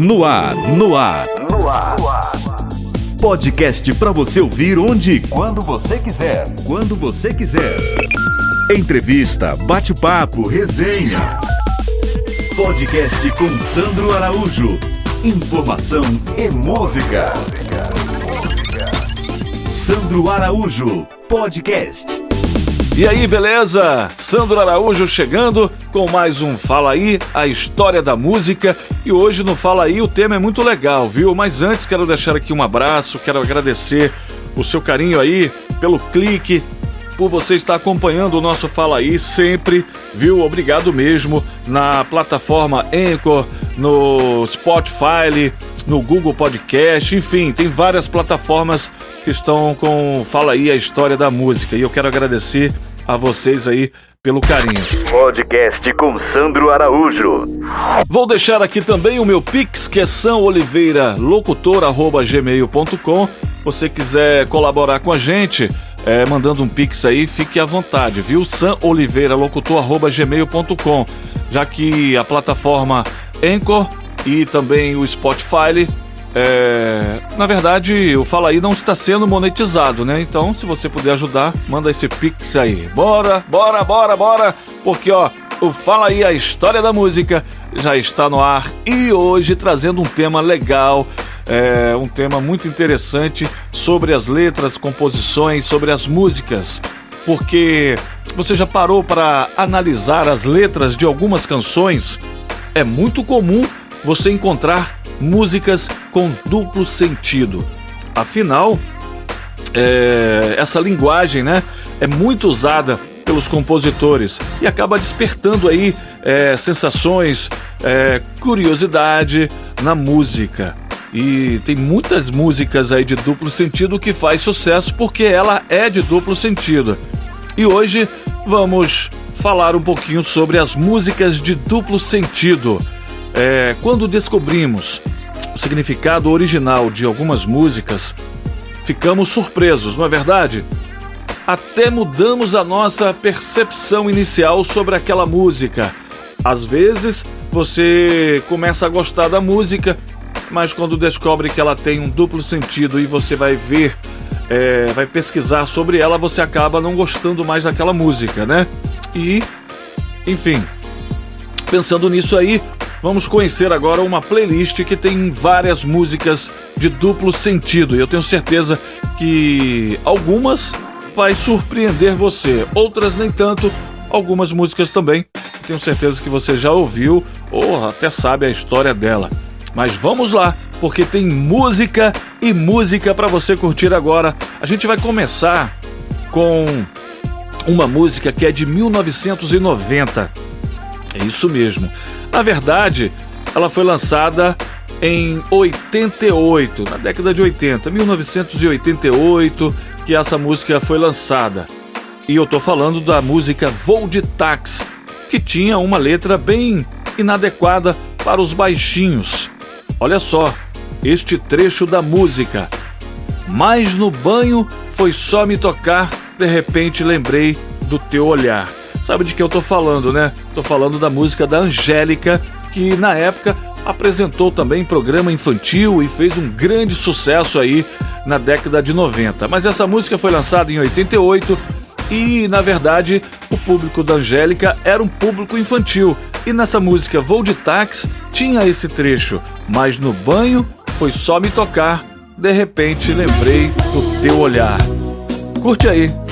No ar, no ar. No ar. Podcast para você ouvir onde e quando você quiser. Quando você quiser. Entrevista, bate-papo, resenha. Podcast com Sandro Araújo. Informação e música. Sandro Araújo, podcast. E aí, beleza? Sandro Araújo chegando com mais um Fala Aí, a história da música. E hoje no Fala Aí o tema é muito legal, viu? Mas antes quero deixar aqui um abraço, quero agradecer o seu carinho aí pelo clique, por você estar acompanhando o nosso Fala Aí sempre, viu? Obrigado mesmo na plataforma Anchor, no Spotify, no Google Podcast, enfim, tem várias plataformas que estão com Fala aí a história da música e eu quero agradecer a vocês aí pelo carinho. Podcast com Sandro Araújo. Vou deixar aqui também o meu Pix, que é samoliveiralocutor.gmail.com. Você quiser colaborar com a gente, é, mandando um Pix aí, fique à vontade, viu? samoliveiralocutor.gmail.com. Já que a plataforma Anchor e também o Spotify. É, na verdade, o Fala Aí não está sendo monetizado, né? Então, se você puder ajudar, manda esse pix aí. Bora, bora, bora, bora! Porque, ó, o Fala Aí, a história da música, já está no ar e hoje trazendo um tema legal, é, um tema muito interessante sobre as letras, composições, sobre as músicas. Porque você já parou para analisar as letras de algumas canções? É muito comum você encontrar músicas com duplo sentido. Afinal, é, essa linguagem né, é muito usada pelos compositores e acaba despertando aí é, sensações, é, curiosidade na música. E tem muitas músicas aí de duplo sentido que faz sucesso porque ela é de duplo sentido. E hoje vamos falar um pouquinho sobre as músicas de duplo sentido. É, quando descobrimos o significado original de algumas músicas, ficamos surpresos, não é verdade? Até mudamos a nossa percepção inicial sobre aquela música. Às vezes você começa a gostar da música, mas quando descobre que ela tem um duplo sentido e você vai ver, é, vai pesquisar sobre ela, você acaba não gostando mais daquela música, né? E, enfim, pensando nisso aí, Vamos conhecer agora uma playlist que tem várias músicas de duplo sentido e eu tenho certeza que algumas vai surpreender você, outras nem tanto, algumas músicas também. Tenho certeza que você já ouviu ou até sabe a história dela. Mas vamos lá, porque tem música e música para você curtir agora. A gente vai começar com uma música que é de 1990. É isso mesmo. Na verdade, ela foi lançada em 88, na década de 80, 1988, que essa música foi lançada. E eu tô falando da música Voo de Táxi, que tinha uma letra bem inadequada para os baixinhos. Olha só, este trecho da música. Mas no banho foi só me tocar, de repente lembrei do teu olhar. Sabe de que eu tô falando, né? Tô falando da música da Angélica, que na época apresentou também programa infantil e fez um grande sucesso aí na década de 90. Mas essa música foi lançada em 88 e, na verdade, o público da Angélica era um público infantil. E nessa música Voo de Táxi tinha esse trecho, mas no banho foi só me tocar, de repente lembrei do teu olhar. Curte aí.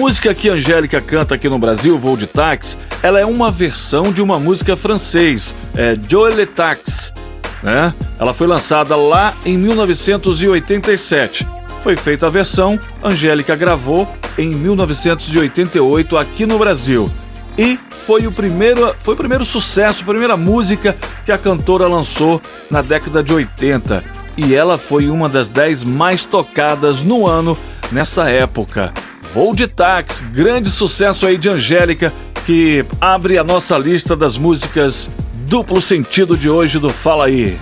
Música que Angélica canta aqui no Brasil, Voo de Táxi, ela é uma versão de uma música francês, é Joe Tax, né? Ela foi lançada lá em 1987. Foi feita a versão, Angélica gravou em 1988 aqui no Brasil. E foi o primeiro, foi o primeiro sucesso, a primeira música que a cantora lançou na década de 80. E ela foi uma das 10 mais tocadas no ano nessa época. Voo de Táxi, grande sucesso aí de Angélica, que abre a nossa lista das músicas duplo sentido de hoje do Fala Aí.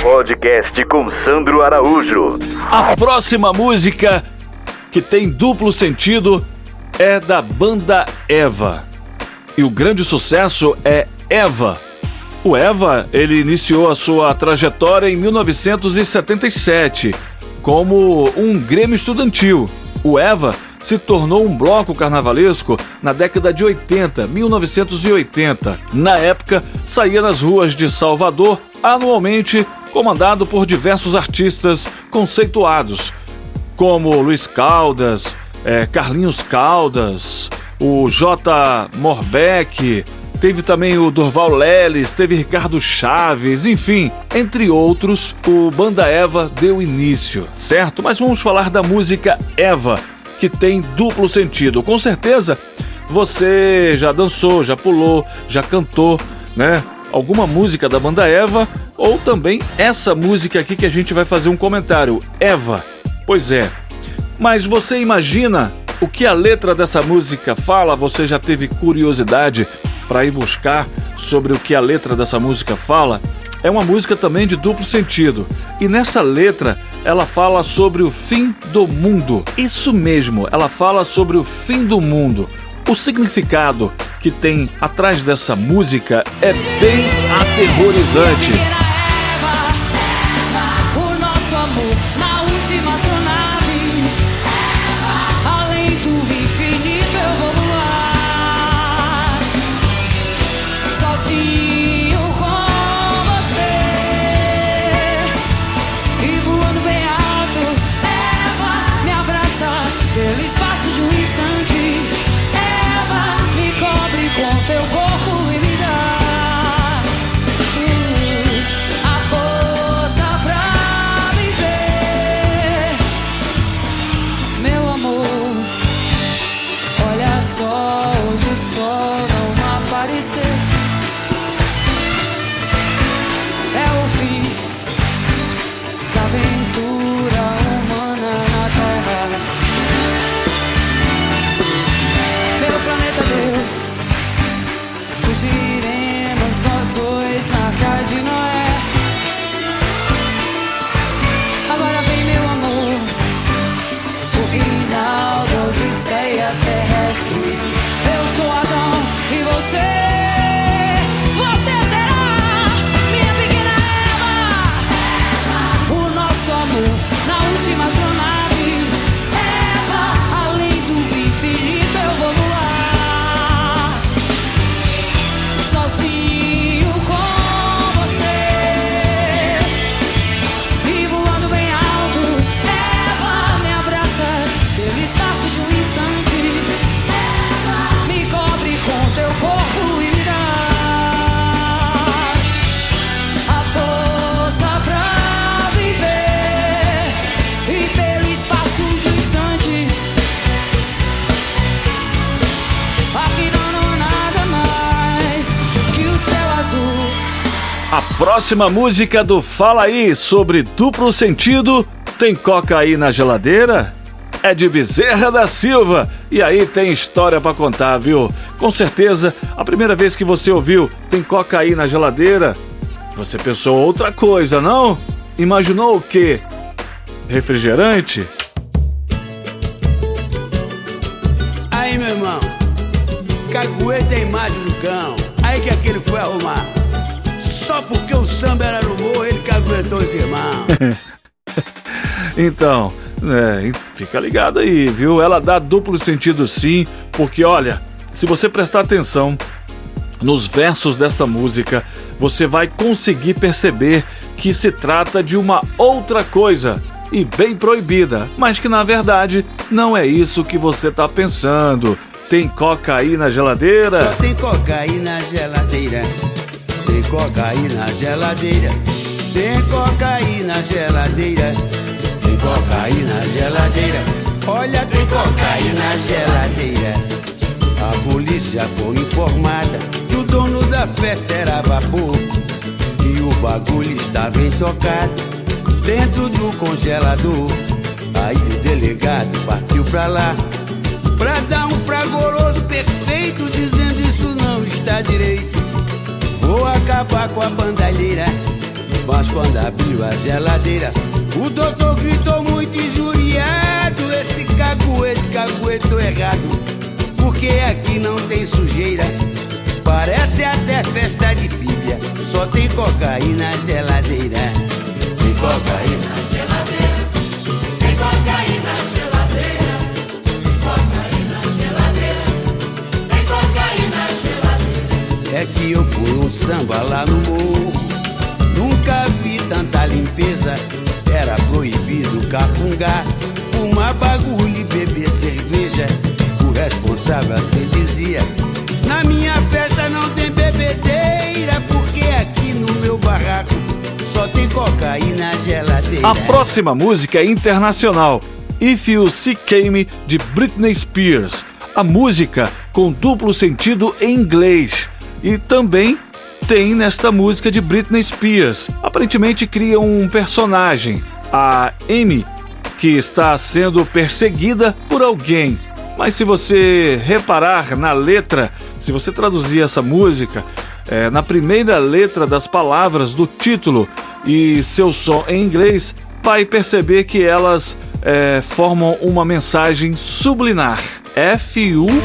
Podcast com Sandro Araújo. A próxima música que tem duplo sentido é da banda Eva. E o grande sucesso é Eva. O Eva, ele iniciou a sua trajetória em 1977 como um grêmio estudantil. O Eva se tornou um bloco carnavalesco na década de 80, 1980. Na época, saía nas ruas de Salvador anualmente, comandado por diversos artistas conceituados, como Luiz Caldas, é, Carlinhos Caldas, o J. Morbeck, teve também o Durval Leles, teve Ricardo Chaves, enfim, entre outros, o Banda Eva deu início, certo? Mas vamos falar da música Eva que tem duplo sentido. Com certeza você já dançou, já pulou, já cantou, né? Alguma música da banda Eva ou também essa música aqui que a gente vai fazer um comentário, Eva. Pois é. Mas você imagina o que a letra dessa música fala? Você já teve curiosidade para ir buscar sobre o que a letra dessa música fala? É uma música também de duplo sentido. E nessa letra ela fala sobre o fim do mundo. Isso mesmo, ela fala sobre o fim do mundo. O significado que tem atrás dessa música é bem aterrorizante. Próxima música do Fala Aí sobre duplo sentido. Tem coca aí na geladeira? É de Bezerra da Silva. E aí tem história para contar, viu? Com certeza, a primeira vez que você ouviu Tem coca aí na geladeira, você pensou outra coisa, não? Imaginou o quê? Refrigerante? Aí, meu irmão, cagueta tem mais do cão. Aí que aquele foi arrumar. Os irmãos. então, é, fica ligado aí, viu? Ela dá duplo sentido sim, porque olha, se você prestar atenção nos versos desta música, você vai conseguir perceber que se trata de uma outra coisa. e bem proibida, mas que na verdade não é isso que você tá pensando. Tem cocaína na geladeira? Só tem cocaína na geladeira. Tem cocaína na geladeira. Tem cocaína na geladeira. Tem cocaína na geladeira. Olha, tem cocaína na geladeira. A polícia foi informada que o dono da festa era vapor. E o bagulho estava intocado dentro do congelador. Aí o delegado partiu pra lá pra dar um fragoroso perfeito, dizendo isso não está direito. Vou acabar com a bandalheira, mas quando abriu a geladeira, o doutor gritou muito injuriado: Esse caguete, cagueto errado, porque aqui não tem sujeira. Parece até festa de bíblia, só tem cocaína na geladeira. Tem cocaína na geladeira, tem cocaína na geladeira. É que eu fui um samba lá no morro. Fumar bagulho e beber cerveja. O responsável assim dizia: Na minha festa não tem bebedeira, porque aqui no meu barraco só tem cocaína geladeira. A próxima música é internacional. If You See Me de Britney Spears. A música com duplo sentido em inglês e também tem nesta música de Britney Spears. Aparentemente cria um personagem, a Amy, que está sendo perseguida por alguém. Mas se você reparar na letra, se você traduzir essa música, é, na primeira letra das palavras do título e seu som em inglês, vai perceber que elas é, formam uma mensagem subliminar. F-U-C-K-I.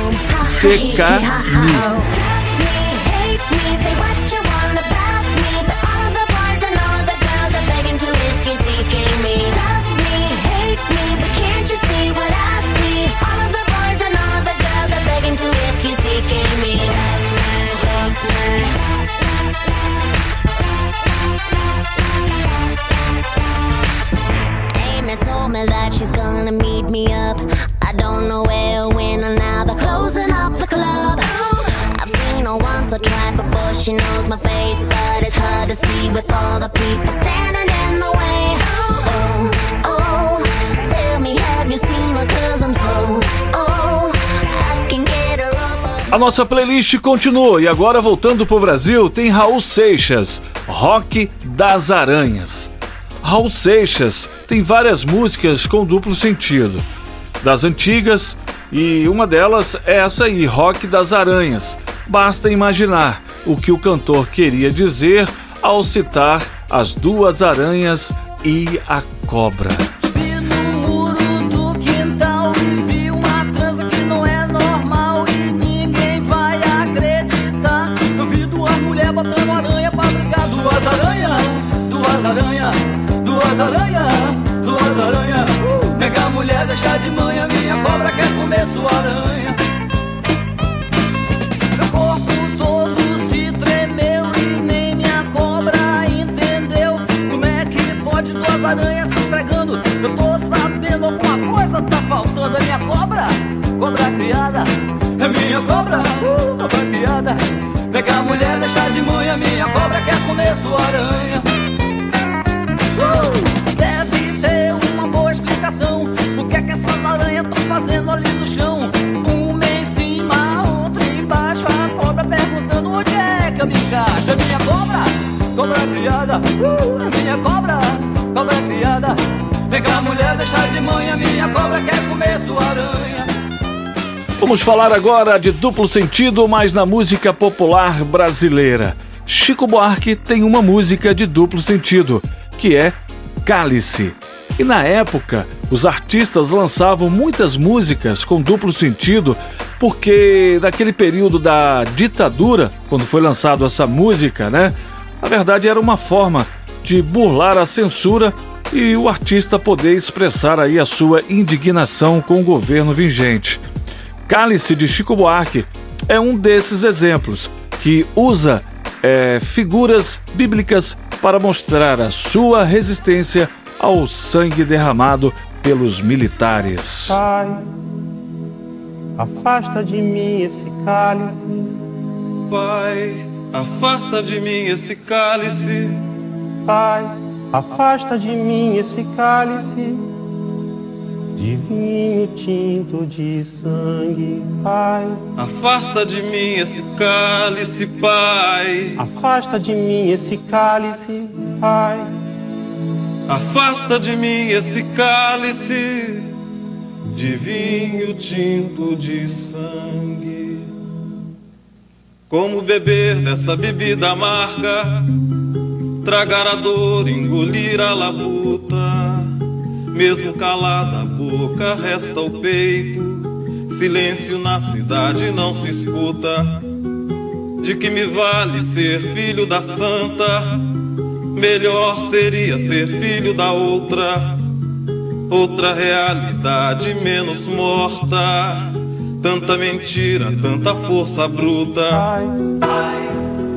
Nossa playlist continua e agora voltando pro Brasil tem Raul Seixas, Rock das Aranhas. Raul Seixas tem várias músicas com duplo sentido. Das antigas, e uma delas é essa aí, Rock das Aranhas. Basta imaginar o que o cantor queria dizer ao citar as duas aranhas e a cobra. Deixar de manhã, minha cobra quer comer sua aranha. as aranhas se esfregando. Eu tô sabendo alguma coisa tá faltando. É minha cobra, cobra criada. É minha cobra, uh, cobra criada. Pega a mulher, deixa de manhã. Minha cobra quer comer sua aranha. Uh, deve ter uma boa explicação. O que que essas aranhas estão fazendo ali no chão? Uma em cima, outra embaixo. A cobra perguntando onde é que eu me encaixo. É minha cobra, cobra criada. Uh, é minha cobra cobra criada. Vem cá, mulher, deixar de manhã, minha cobra quer comer sua aranha. Vamos falar agora de duplo sentido, mas na música popular brasileira. Chico Buarque tem uma música de duplo sentido, que é Cálice. E na época, os artistas lançavam muitas músicas com duplo sentido, porque naquele período da ditadura, quando foi lançado essa música, né? Na verdade, era uma forma de burlar a censura e o artista poder expressar aí a sua indignação com o governo vigente. Cálice de Chico Buarque é um desses exemplos que usa é, figuras bíblicas para mostrar a sua resistência ao sangue derramado pelos militares. Pai, afasta de mim esse cálice. Pai, afasta de mim esse cálice. Pai, afasta de mim esse cálice de vinho tinto de sangue, Pai. Afasta de mim esse cálice, Pai. Afasta de mim esse cálice, Pai. Afasta de mim esse cálice de vinho tinto de sangue. Como beber dessa bebida amarga, tragar a dor, engolir a labuta mesmo calada a boca, resta o peito. Silêncio na cidade não se escuta. De que me vale ser filho da santa? Melhor seria ser filho da outra. Outra realidade menos morta. Tanta mentira, tanta força bruta. Pai,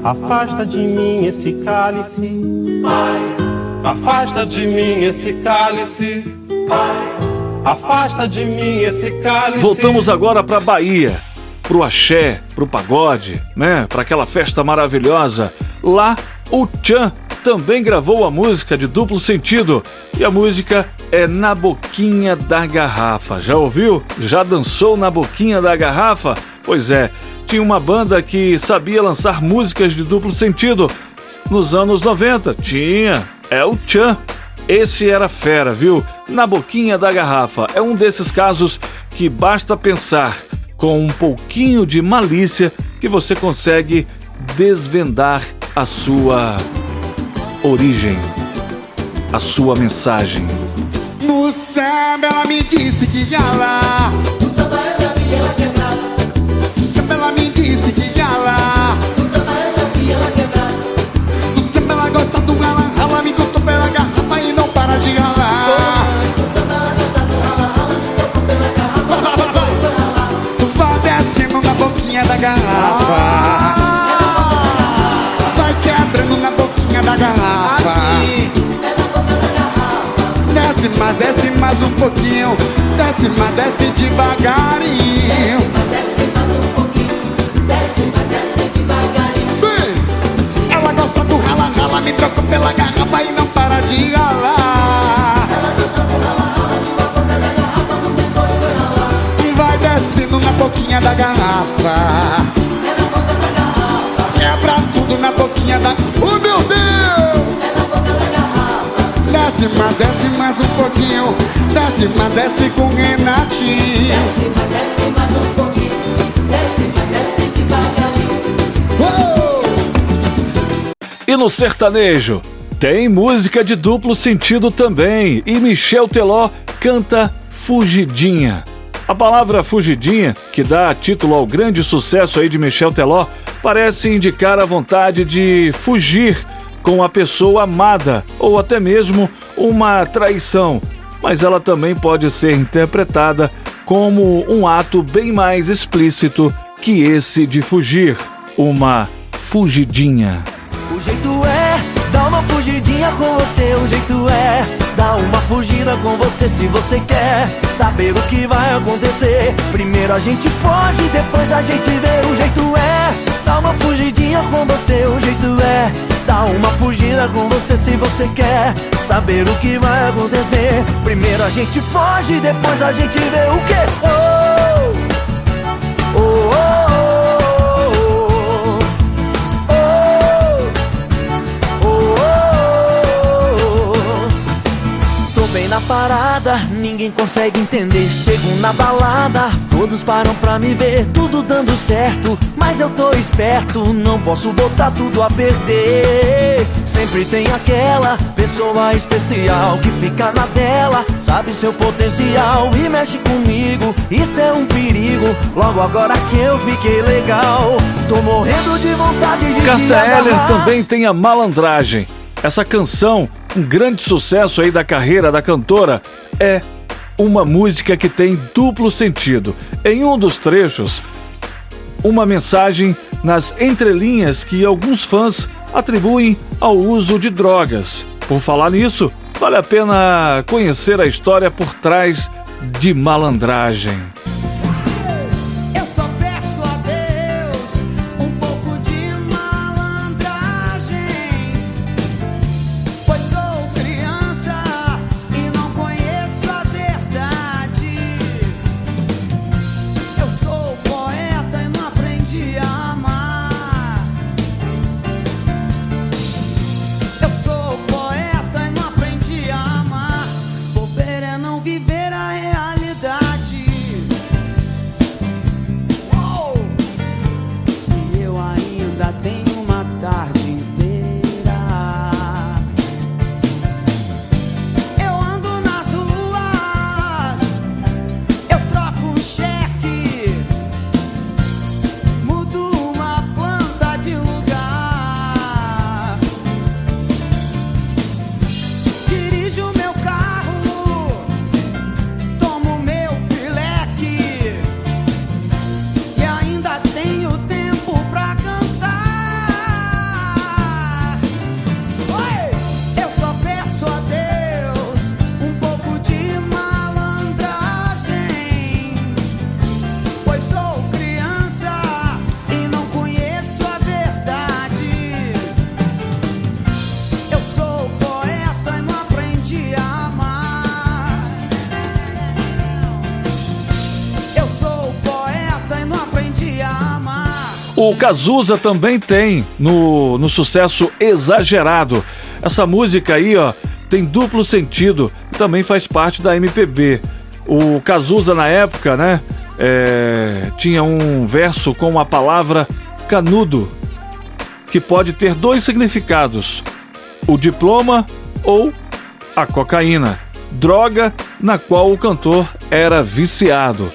afasta de mim esse cálice. Pai. Afasta de mim esse cálice. Afasta de mim esse cálice. Voltamos agora para Bahia, pro axé, pro pagode, né? Para aquela festa maravilhosa. Lá o Chan também gravou a música de duplo sentido e a música é Na Boquinha da Garrafa. Já ouviu? Já dançou na Boquinha da Garrafa? Pois é, tinha uma banda que sabia lançar músicas de duplo sentido nos anos 90. Tinha, é o Chan. Esse era fera, viu? Na boquinha da garrafa. É um desses casos que basta pensar com um pouquinho de malícia que você consegue desvendar a sua origem, a sua mensagem. No samba ela me disse que ia lá. No samba eu já vi ela quebrar. No samba ela me disse que ia lá. No samba eu já vi ela quebrar. No samba ela gosta do rala, rala me contou pela garrafa e não para de ralar. No samba ela gosta do rala, rala, me tocou pela garrafa. Vai, vai, vai, vai. Vai descendo na boquinha da garrafa. Desce mais, desce mais um pouquinho. Desce mais, desce devagarinho. Mas desce mais um pouquinho. Desce, mas desce devagarinho. Bem, ela gosta do rala, rala, me trocou pela garrafa e não para de ralar. Foi ralar. Vai descendo na boquinha da garrafa. É na boca da garrafa. Quebra tudo na boquinha da. Oh meu Deus! Desce mais, desce mais um pouquinho. Desce mais, desce com Renatinho. Desce, mas desce mais um pouquinho. Desce, mas desce devagarinho. Oh! E no sertanejo? Tem música de duplo sentido também, e Michel Teló canta Fugidinha. A palavra fugidinha, que dá título ao grande sucesso aí de Michel Teló, parece indicar a vontade de fugir com a pessoa amada ou até mesmo uma traição, mas ela também pode ser interpretada como um ato bem mais explícito que esse de fugir, uma fugidinha. O jeito é dar uma fugidinha com você. O jeito é dar uma fugida com você se você quer saber o que vai acontecer. Primeiro a gente foge, depois a gente vê. O jeito é dar uma fugidinha com você. O jeito é uma fugida com você se você quer saber o que vai acontecer. Primeiro a gente foge, depois a gente vê o que. Oh, na parada, ninguém consegue entender. Chego na balada, todos param pra me ver, tudo dando certo. Mas eu tô esperto, não posso botar tudo a perder. Sempre tem aquela pessoa especial que fica na tela, sabe seu potencial e mexe comigo. Isso é um perigo. Logo agora que eu fiquei legal, tô morrendo de vontade de te Cássia Eller também tem a malandragem. Essa canção, um grande sucesso aí da carreira da cantora, é uma música que tem duplo sentido. Em um dos trechos, uma mensagem nas entrelinhas que alguns fãs atribuem ao uso de drogas. Por falar nisso, Vale a pena conhecer a história por trás de malandragem. O Cazuza também tem no, no sucesso Exagerado. Essa música aí, ó, tem duplo sentido, também faz parte da MPB. O Cazuza na época, né, é, tinha um verso com a palavra canudo, que pode ter dois significados: o diploma ou a cocaína, droga na qual o cantor era viciado.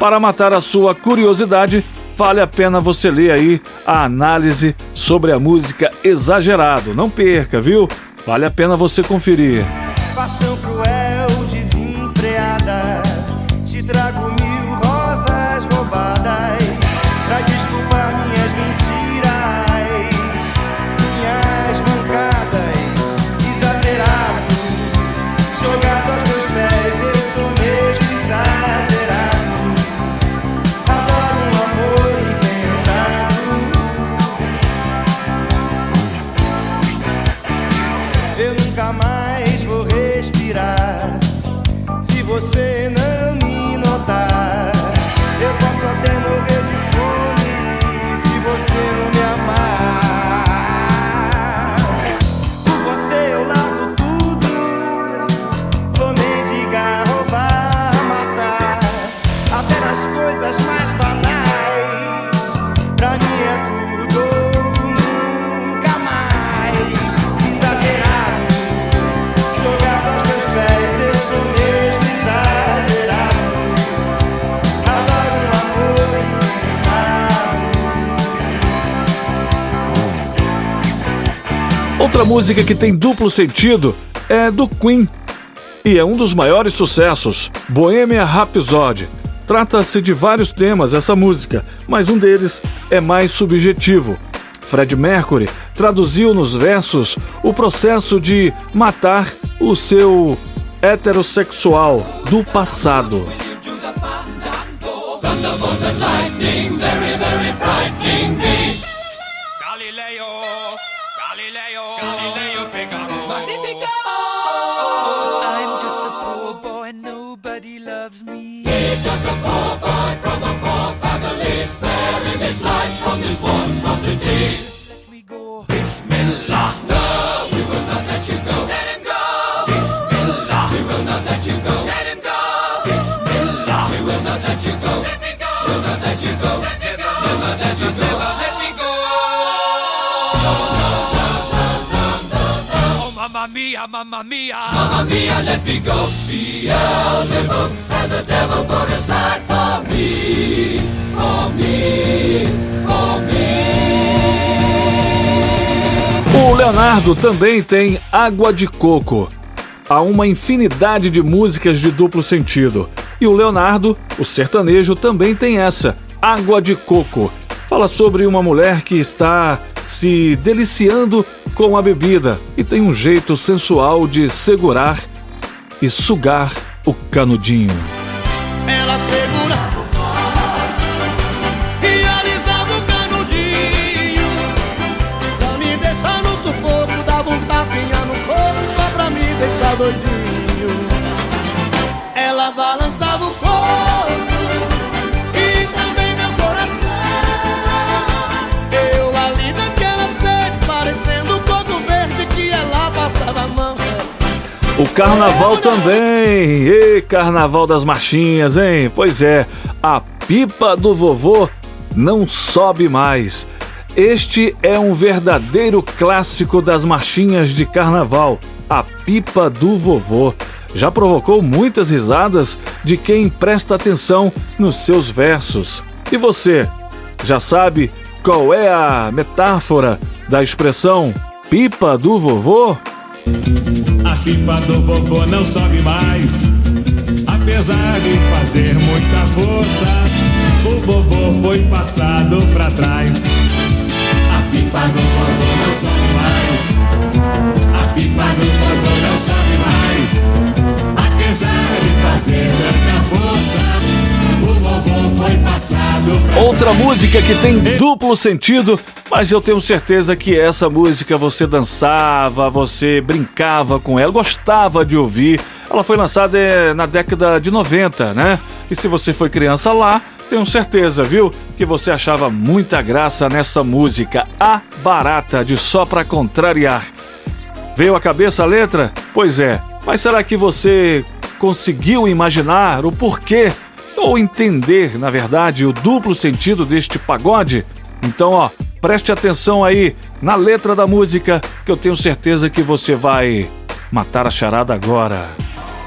Para matar a sua curiosidade, Vale a pena você ler aí a análise sobre a música Exagerado. Não perca, viu? Vale a pena você conferir. Paixão você não música que tem duplo sentido é do Queen e é um dos maiores sucessos, Bohemian Rhapsody. Trata-se de vários temas essa música, mas um deles é mais subjetivo. Fred Mercury traduziu nos versos o processo de matar o seu heterossexual do passado. Thunderbolts and lightning, very, very frightening me. Boy from a poor family, sparing his life from this monstrosity. Let me go. Bismillah. No, we will not let you go. Let him go. Bismillah. We will not let you go. Let him go. Bismillah. We will not let you go. Let me go. We'll not let you go. Let me go. We'll not let you go. Let me go. Oh, mamma mia, mamma mia. Mamma mia, let me go. Beelzebub has a devil put aside. For me. For me. O Leonardo também tem Água de Coco. Há uma infinidade de músicas de duplo sentido. E o Leonardo, o sertanejo, também tem essa, Água de Coco. Fala sobre uma mulher que está se deliciando com a bebida e tem um jeito sensual de segurar e sugar o canudinho. Ela O carnaval também! Ê, carnaval das marchinhas, hein? Pois é, a pipa do vovô não sobe mais. Este é um verdadeiro clássico das marchinhas de carnaval, a pipa do vovô. Já provocou muitas risadas de quem presta atenção nos seus versos. E você, já sabe qual é a metáfora da expressão pipa do vovô? Pipa do vovô não sobe mais. Apesar de fazer muita força, o vovô foi passado pra trás. A pipa do vovô não sobe mais. A pipa do vovô não sobe mais. Apesar de fazer muita força, Outra música que tem duplo sentido, mas eu tenho certeza que essa música você dançava, você brincava com ela, gostava de ouvir. Ela foi lançada eh, na década de 90, né? E se você foi criança lá, tenho certeza, viu? Que você achava muita graça nessa música, A Barata, de Só Pra Contrariar. Veio à cabeça a letra? Pois é, mas será que você conseguiu imaginar o porquê ou entender, na verdade, o duplo sentido deste pagode? Então, ó, preste atenção aí na letra da música, que eu tenho certeza que você vai matar a charada agora.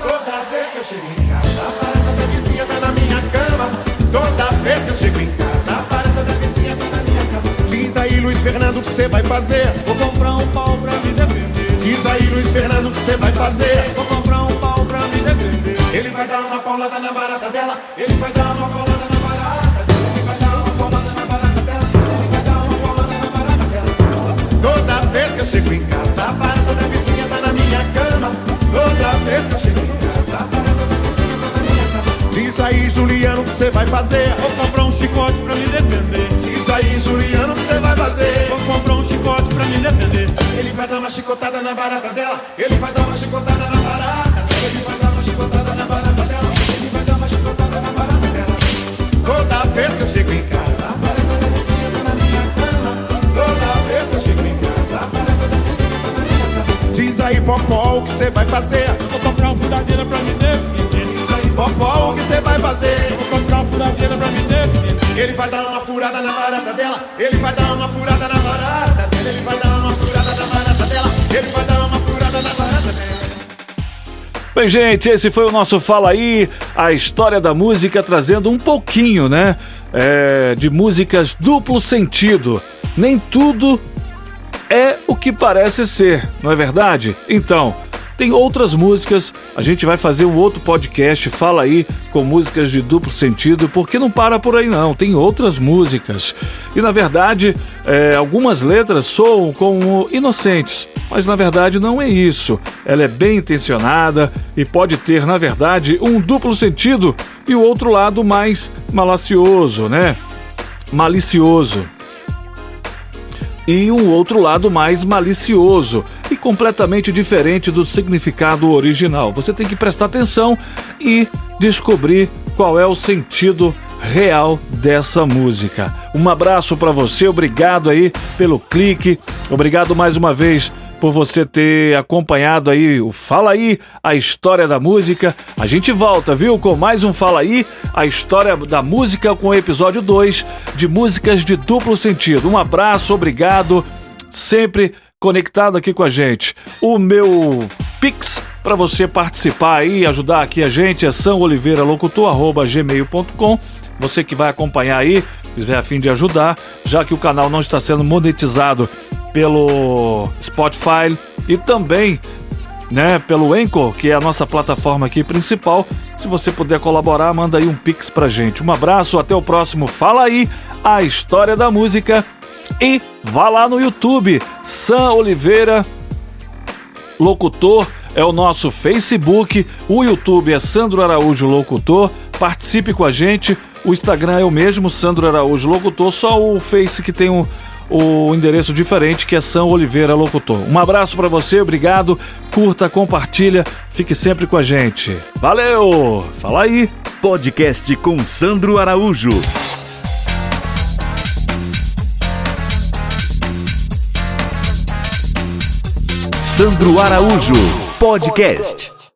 Toda vez que eu chego em casa, a barata da vizinha tá na minha cama. Toda vez que eu chego em casa, a barata da vizinha tá na minha cama. Diz aí, Luiz Fernando, o que você vai fazer? Vou comprar um pau pra me defender. Diz aí, Luiz Fernando, o que você vai fazer? Vou comprar um pau pra Ele vai dar uma paulada na barata dela. Ele vai dar uma paulada na barata. Ele vai dar uma paulada na barata dela. Ele vai dar uma paulada na barata dela. Toda vez que eu chego em casa, a barata da vizinha tá na minha cama. Toda vez que eu chego em casa, a barata da vizinha tá na minha cama. Diz aí, Juliano, o que você vai fazer? Vou comprar um chicote pra me defender. Diz aí, Juliano, o que você vai fazer? Vou comprar um chicote pra me defender. Ele vai dar uma chicotada na barata dela. Ele vai dar uma chicotada na barata Toda vez que eu chego em casa, a barata da vizinha tá na minha cama. Toda vez que eu chego em casa, a barata da vizinha tá na minha cama. Diz aí, Popó, o que você vai fazer? Vou comprar uma furadeira pra me defender. Diz aí, Popó, o que você vai fazer? Vou comprar uma furadeira pra me defender. Ele vai dar uma furada na barata dela. Ele vai dar uma furada na barata dela. Ele vai dar uma furada na barata dela. Ele vai dar Bem, gente, esse foi o nosso Fala Aí, a história da música trazendo um pouquinho, né? é, de músicas duplo sentido. Nem tudo é o que parece ser, não é verdade? Então, tem outras músicas, a gente vai fazer um outro podcast, fala aí, com músicas de duplo sentido, porque não para por aí não, tem outras músicas. E na verdade, é, algumas letras soam como inocentes, mas na verdade não é isso. Ela é bem intencionada e pode ter, na verdade, um duplo sentido e o outro lado mais malacioso, né? Malicioso e um outro lado mais malicioso e completamente diferente do significado original. Você tem que prestar atenção e descobrir qual é o sentido real dessa música. Um abraço para você, obrigado aí pelo clique, obrigado mais uma vez por você ter acompanhado aí o Fala Aí, a história da música. A gente volta, viu, com mais um Fala Aí, a história da música com o episódio 2 de músicas de duplo sentido. Um abraço, obrigado, sempre conectado aqui com a gente. O meu Pix para você participar aí, ajudar aqui a gente é sãoliveiralocutor@gmail.com. Você que vai acompanhar aí, quiser a fim de ajudar, já que o canal não está sendo monetizado pelo Spotify e também né, pelo Anchor, que é a nossa plataforma aqui principal. Se você puder colaborar, manda aí um pix pra gente. Um abraço, até o próximo Fala aí, a história da música E vá lá no YouTube, Sam Oliveira Locutor é o nosso Facebook, o YouTube é Sandro Araújo Locutor. Participe com a gente. O Instagram é o mesmo, Sandro Araújo Locutor, só o Face que tem o, o endereço diferente, que é São Oliveira Locutor. Um abraço para você, obrigado. Curta, compartilha, fique sempre com a gente. Valeu! Fala aí! Podcast com Sandro Araújo. Sandro Araújo, podcast.